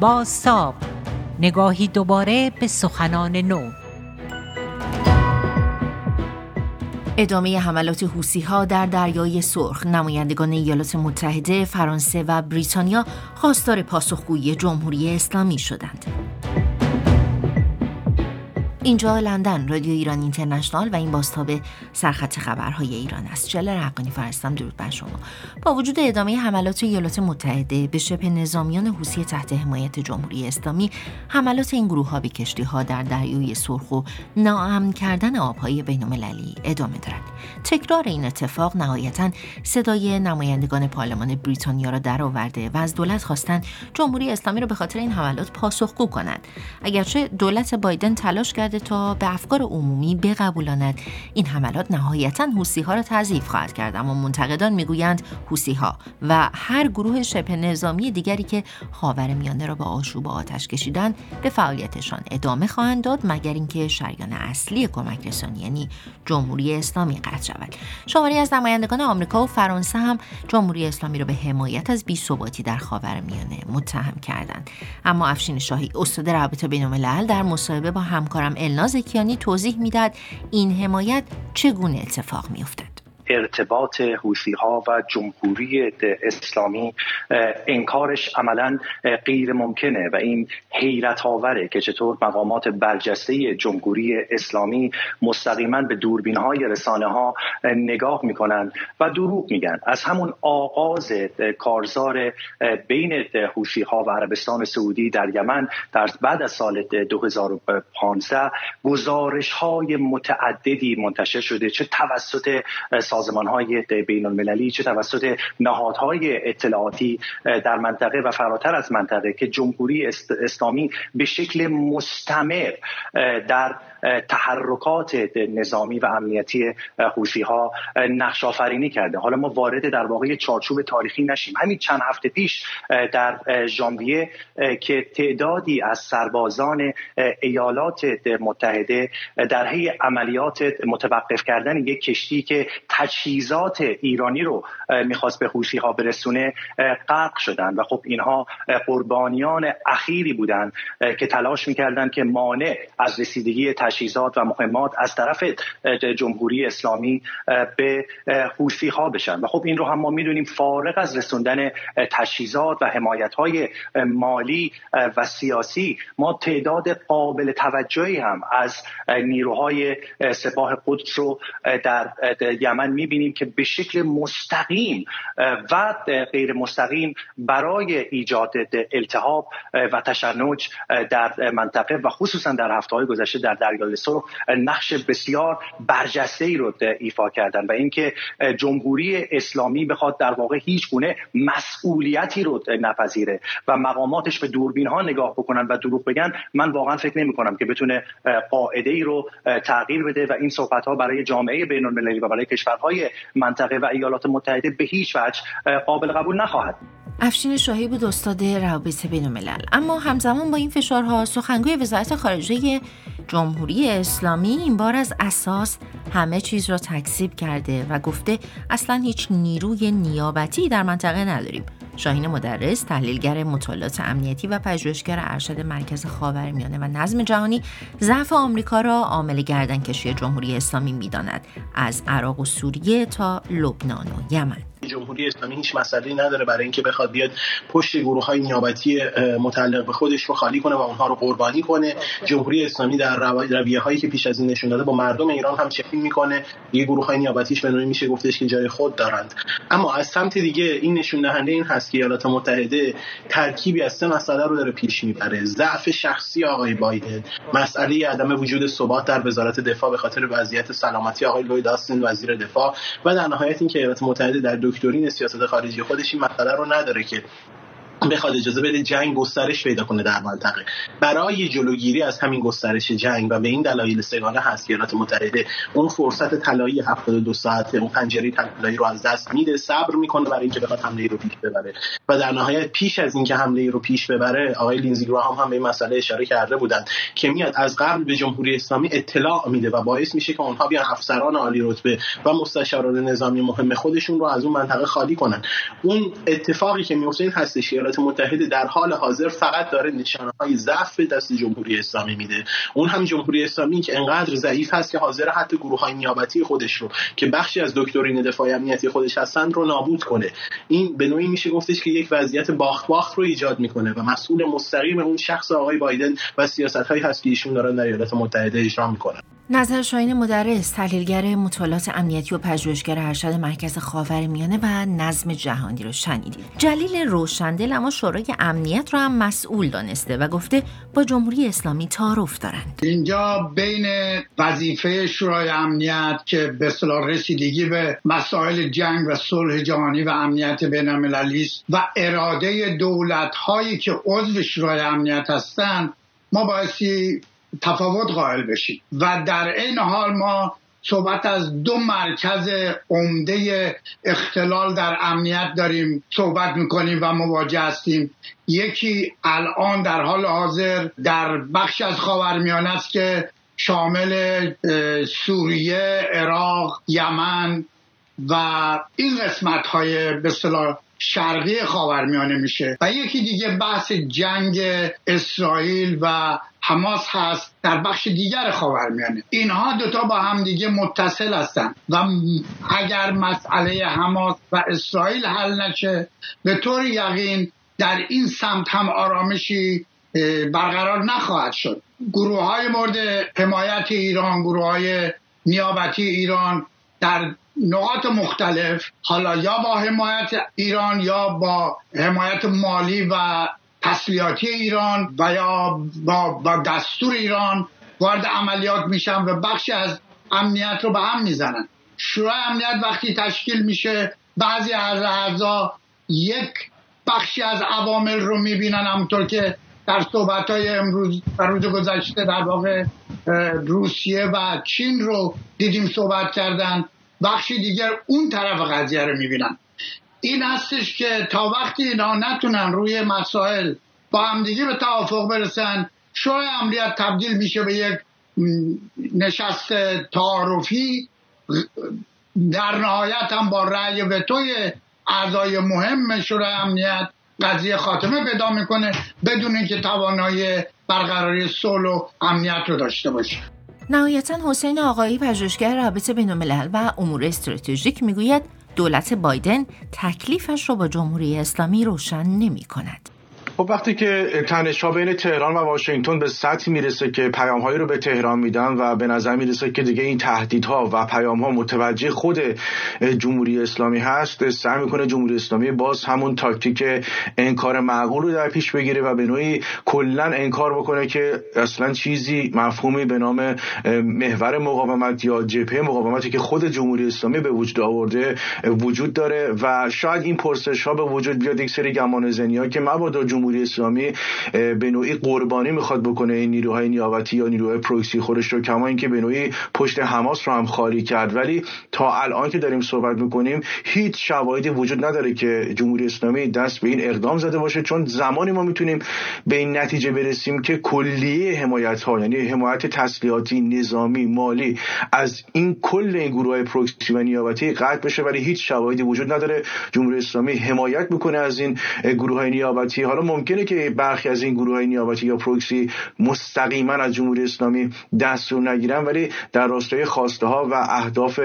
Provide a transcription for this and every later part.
باستاب نگاهی دوباره به سخنان نو. ادامه حملات حوسی ها در دریای سرخ. نمایندگان ایالات متحده، فرانسه و بریتانیا خواستار پاسخگویی جمهوری اسلامی شدند. اینجا لندن رادیو ایران اینترنشنال و این به سرخط خبرهای ایران است. جل رقانی فرستم. درود بر شما. با وجود ادامه حملات ایالات متحده به شبه نظامیان حوسی تحت حمایت جمهوری اسلامی حملات این گروه ها به کشتی ها در دریای سرخ و ناامن کردن آبهای بینالمللی ادامه دارد. تکرار این اتفاق نهایتا صدای نمایندگان پارلمان بریتانیا را درآورده و از دولت خواستند جمهوری اسلامی را به خاطر این حملات پاسخگو کند اگرچه دولت بایدن تلاش کرد تا به افکار عمومی بقبولاند. این حملات نهایتا حوسی ها را تضعیف خواهد کرد اما منتقدان می‌گویند حوسی ها و هر گروه شبه نظامی دیگری که خاور میانه را با آشوب و آتش کشیدن به فعالیتشان ادامه خواهند داد مگر اینکه شریان اصلی کمک رسانی یعنی جمهوری اسلامی قطع شود. شماری از نمایندگان آمریکا و فرانسه هم جمهوری اسلامی را به حمایت از بی‌ثباتی در خاور میانه متهم کردند. اما افشین شاهی استاد رابطه بین‌الملل در مصاحبه با همکارم الناز کیانی توضیح می‌داد این حمایت چگونه اتفاق میافتد. ارتباط حوثی ها و جمهوری اسلامی انکارش عملا غیر ممکنه و این حیرت آوره که چطور مقامات برجسته جمهوری اسلامی مستقیما به دوربین های رسانه ها نگاه می‌کنن و دروغ میگن. از همون آغاز کارزار بین حوثی ها و عربستان سعودی در یمن در بعد از سال 2015 گزارش های متعددی منتشر شده چه توسط سازمان های بین المللی چه توسط نهادهای اطلاعاتی در منطقه و فراتر از منطقه که جمهوری اسلامی به شکل مستمر در تحرکات نظامی و امنیتی حوثی ها نقش آفرینی کرده. حالا ما وارد در واقع چارچوب تاریخی نشیم. همین چند هفته پیش در ژانویه که تعدادی از سربازان ایالات متحده در حی عملیات متوقف کردن یک کشتی که تجهیزات ایرانی رو می‌خواست به حوثی ها برسونه غرق شدن. و خب اینها قربانیان اخیری بودند که تلاش می‌کردن که مانع از رسیدگی تجهیزات و مهمات از طرف جمهوری اسلامی به حوثی ها بشن. و خب این رو هم ما می‌دونیم فارغ از رسوندن تجهیزات و حمایت های مالی و سیاسی ما تعداد قابل توجهی هم از نیروهای سپاه قدس رو در یمن می‌بینیم که به شکل مستقیم و غیر مستقیم برای ایجاد التهاب و تشنج در منطقه و خصوصا در هفته های گذشته در دریای سرخ نقش بسیار برجسته ای رو ایفا کردن و اینکه جمهوری اسلامی بخواد در واقع هیچ گونه مسئولیتی رو نپذیره و مقاماتش به دوربین ها نگاه بکنن و دروغ بگن من واقعا فکر نمی کنم که بتونه قاعده ای رو تغییر بده و این صحبت ها برای جامعه بین المللی و برای کشورهای منطقه و ایالات متحده به هیچ وجه قابل قبول نخواهد. افشین شاهی بود استاد روابط بین الملل اما همزمان با این فشارها سخنگوی وزارت خارجه جمهوری اسلامی این بار از اساس همه چیز را تکذیب کرده و گفته اصلا هیچ نیروی نیابتی در منطقه نداریم. شاهین مدرس تحلیلگر مطالعات امنیتی و پژوهشگر ارشد مرکز خاورمیانه و نظم جهانی ضعف آمریکا را عامل گردنکشی جمهوری اسلامی می‌داند از عراق و سوریه تا لبنان و یمن. جمهوری اسلامی هیچ مسئله نداره برای اینکه بخواد بیاد پشت گروه های نیابتی متعلق به خودش رو خالی کنه و اونها رو قربانی کنه. جمهوری اسلامی در رویه هایی که پیش از این نشون داده با مردم ایران هم چکین می‌کنه. یه گروه های نیابتیش به میشه گفتش که جای خود دارند. اما از سمت دیگه این نشون دهنده این هست که ایالات متحده ترکیبی از سه مسئله رو داره پیش می‌بره. ضعف شخصی آقای بایدن مسئله عدم وجود ثبات در وزارت دفاع به خاطر وضعیت سلامتی آقای لوید آستین وزیر دفاع و در نهایت اینکه ایالات متحده در دکترین سیاست خارجی خودش این مسئله رو نداره که بخواد اجازه بده جنگ گسترش پیدا کنه در منطقه. برای جلوگیری از همین گسترش جنگ و به این دلایل سگانه هست ایالات متحده اون فرصت طلایی 72 ساعته اون پنجره طلایی رو از دست میده صبر می‌کنه برای اینکه بخواد حمله رو پیش ببره. و در نهایت پیش از اینکه حمله رو پیش ببره آقای لینزی گراهام هم به این مسئله اشاره کرده بودند که میاد از قبل به جمهوری اسلامی اطلاع میده و باعث میشه که اونها بیان افسران عالی رتبه و مستشاران نظامی مهم خودشون رو از اون منطقه خالی کنن. اون اتفاقی که میفته این هستش ایالات متحده در حال حاضر فقط داره نشانه های ضعف به دست جمهوری اسلامی میده. اون هم جمهوری اسلامی که انقدر ضعیف هست که حاضر حتی گروه های نیابتی خودش رو که بخشی از دکترین دفاع امنیتی خودش هستند رو نابود کنه. این به نوعی میشه گفتش که یک وضعیت باخت باخت رو ایجاد می‌کنه و مسئول مستقیم اون شخص آقای بایدن و سیاست هایی هست که ایشون دارن در ایالات متحده اجرا می‌کنن. نظر شاین مدرس تحلیلگر مطالعات امنیتی و پژوهشگر ارشد مرکز خاورمیانه و نظم جهانی رو شنیدید. جلیل روشندل اما شورای امنیت رو هم مسئول دانسته و گفته با جمهوری اسلامی تعارف دارند اینجا بین وظیفه شورای امنیت که به صلاح رسیدگی به مسائل جنگ و صلح جهانی و امنیت بین المللی است و اراده دولت هایی که عضو شورای امنیت هستند ما بایستی تفاوت قائل بشیم. و در این حال ما صحبت از دو مرکز عمده اختلال در امنیت داریم صحبت می‌کنیم و مواجه هستیم. یکی الان در حال حاضر در بخش از خاورمیانه است که شامل سوریه، عراق، یمن و این قسمت های به شرقی خاورمیانه میشه. و یکی دیگه بحث جنگ اسرائیل و حماس هست در بخش دیگر خاورمیانه. اینها دوتا با هم دیگه متصل هستن. و اگر مسئله حماس و اسرائیل حل نشه به طور یقین در این سمت هم آرامشی برقرار نخواهد شد. گروه های مورد حمایت ایران گروه های نیابتی ایران در نقاط مختلف حالا یا با حمایت ایران یا با حمایت مالی و تسلیحاتی ایران و یا با, با دستور ایران وارد عملیات میشن و بخشی از امنیت رو به هم می‌زنن. شورای امنیت وقتی تشکیل میشه بعضی از اعضا یک بخشی از عوامل رو می‌بینن همونطور که در صحبت های امروز و روز گذشته در واقع روسیه و چین رو دیدیم صحبت کردن. بخشی دیگر اون طرف قضیه رو می‌بینن. این هستش که تا وقتی اینا نتونن روی مسائل با همدیگه به توافق برسن شورای امنیت تبدیل میشه به یک نشست تعارفی. در نهایت هم با رأی وتوی اعضای مهم شورای امنیت قضیه خاتمه پیدا می‌کنه بدون اینکه توانایی برقراری صلح و امنیت رو داشته باشه. نهایتا حسین آقایی پژوهشگر رابطه بین الملل و امور استراتژیک می‌گوید دولت بایدن تکلیفش را با جمهوری اسلامی روشن نمی کند. خب وقتی که تنشها بین تهران و واشنگتن به سطحی می‌رسه که پیامهایی رو به تهران میدن و به نظر می‌رسه که دیگه این تهدیدها و پیامها متوجه خود جمهوری اسلامی هست سعی می‌کنه جمهوری اسلامی باز همون تاکتیک انکار معقول رو در پیش بگیره و به نوعی کلا انکار بکنه که اصلا چیزی مفهومی به نام محور مقاومت یا جبهه مقاومتی که خود جمهوری اسلامی به وجود آورده وجود داره و شاید این پرسش ها به وجود بیاد یک سری گمان ها که مبادا جمهوری جمهوری اسلامی به نوعی قربانی می‌خواد بکنه این نیروهای نیابتی یا نیروهای پروکسی خودش رو کما اینکه به نوعی پشت حماس رو هم خالی کرد. ولی تا الان که داریم صحبت می‌کنیم هیچ شواهدی وجود نداره که جمهوری اسلامی دست به این اقدام زده باشه چون زمانی ما می‌تونیم به این نتیجه برسیم که کلیه حمایت ها یعنی حمایت تسلیحاتی نظامی مالی از این کل این گروه های پروکسی و نیابتی قطع بشه ولی هیچ شواهدی وجود نداره. جمهوری اسلامی حمایت می‌کنه از این گروه های نیابتی. حالا ممکنه که برخی از این گروه های نیابتی یا پروکسی مستقیما از جمهوری اسلامی دستور نگیرن ولی در راستای خواسته ها و اهداف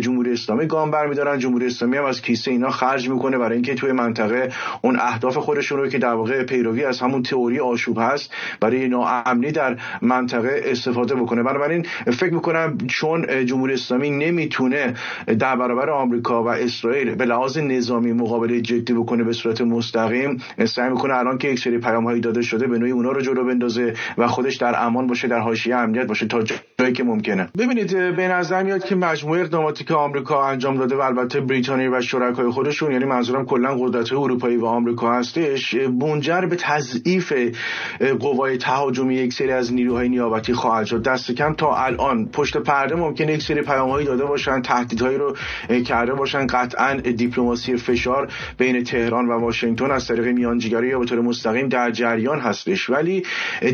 جمهوری اسلامی گام برمیدارن. جمهوری اسلامی هم از کیسه اینا خرج می‌کنه برای اینکه توی منطقه اون اهداف خودشون رو که در واقع پیروی از همون تئوری آشوب هست برای ناامنی در منطقه استفاده بکنه. بنابراین فکر می‌کنم چون جمهوری اسلامی نمی‌تونه در برابر آمریکا و اسرائیل به لحاظ نظامی مقابله جدی بکنه به صورت مستقیم سعی می‌کنه الان که یک سری پیام هایی داده شده به نوعی اونا رو جلو بندازه و خودش در امان باشه در حاشیه امنیت باشه تا جایی که ممکنه. ببینید به نظر میاد که مجموعه اقداماتی که آمریکا انجام داده و البته بریتانیا و شرکای خودشون یعنی منظورم کلا قدرت اروپایی و آمریکا هستش منجر به تضعیف قوای تهاجمی یک سری از نیروهای نیابتی خواهد شد. دست کم تا الان پشت پرده ممکنه یک سری هایی داده باشن تهدیدهایی رو کرده باشن. قطعا دیپلماسی فشار بین تهران و واشنگتن از طریق میانجیگری یا طور مستقیم در جریان هستش. ولی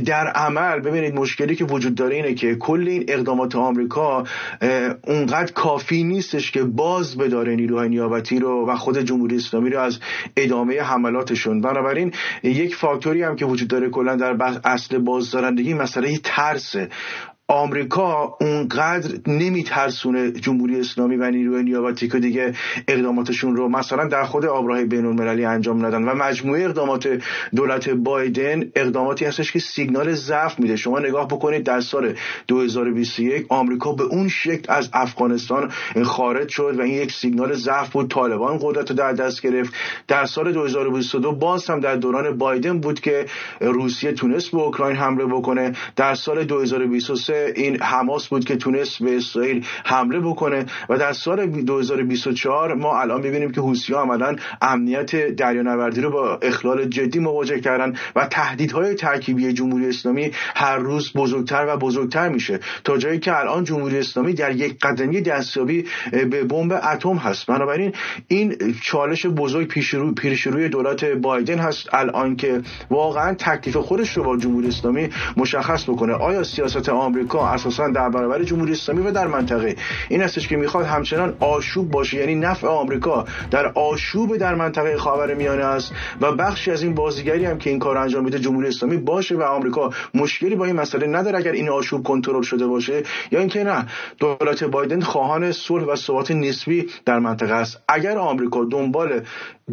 در عمل ببینید مشکلی که وجود داره اینه که کل این اقدامات آمریکا اونقدر کافی نیستش که باز بداره نیروهای نیابتی رو و خود جمهوری اسلامی رو از ادامه حملاتشون. بنابراین یک فاکتوری هم که وجود داره کلا در اصل بازدارندگی مسئله ترسه. آمریکا اونقدر نمیترسونه جمهوری اسلامی و نیروی نیابتی که دیگه اقداماتشون رو مثلا در خود آبراه بین المللی انجام ندن و مجموعه اقدامات دولت بایدن اقداماتی هستش که سیگنال ضعف میده. شما نگاه بکنید در سال 2021 آمریکا به اون شکل از افغانستان خارج شد و این یک سیگنال ضعف بود. طالبان قدرت رو در دست گرفت. در سال 2022 باز هم در دوران بایدن بود که روسیه تونست به اوکراین حمله بکنه. در سال 2023 این حماس بود که تونست به اسرائیل حمله بکنه و در سال 2024 ما الان می‌بینیم که حوثی‌ها عملا امنیت دریانوردی رو با اخلال جدی مواجه کردن و تهدیدهای ترکیبی جمهوری اسلامی هر روز بزرگتر و بزرگتر میشه. تا جایی که الان جمهوری اسلامی در یک قدمی دستیابی به بمب اتم هست. بنابراین این چالش بزرگ پیش رو پیش روی دولت بایدن هست الان که واقعا تکلیف خودش رو با جمهوری اسلامی مشخص بکنه. آیا سیاست آمریکا آمریکا اساسا در برابر جمهوری اسلامی و در منطقه. این هستش که می‌خواد همچنان آشوب باشه یعنی نفع آمریکا در آشوب در منطقه خاورمیانه است و بخشی از این بازیگری هم که این کار انجام میده جمهوری اسلامی باشه و آمریکا مشکلی با این مسئله نداره اگر این آشوب کنترل شده باشه. یا اینکه نه دولت بایدن خواهان صلح و ثبات نسبی در منطقه است. اگر آمریکا دنبال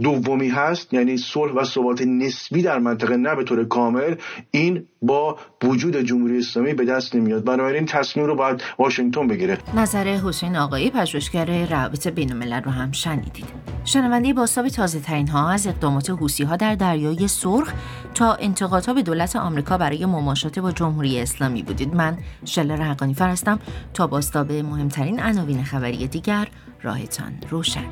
دومی هست یعنی صلح و ثبات نسبی در منطقه نه به طور کامل این با وجود جمهوری اسلامی به دست نمیاد. بنابراین تصمیم رو باید واشنگتن بگیره. نظر حسین آقایی پژوهشگر روابط بین الملل رو هم شنیدید. شنونده باستاب تازه ترین ها از اقدامات حوسی ها در دریای سرخ تا انتقادها به دولت آمریکا برای مماشات با جمهوری اسلامی بودید. من شلر حقانی فرستم تا باستاب مهمترین عناوین خبری دیگر. راهتان روشن.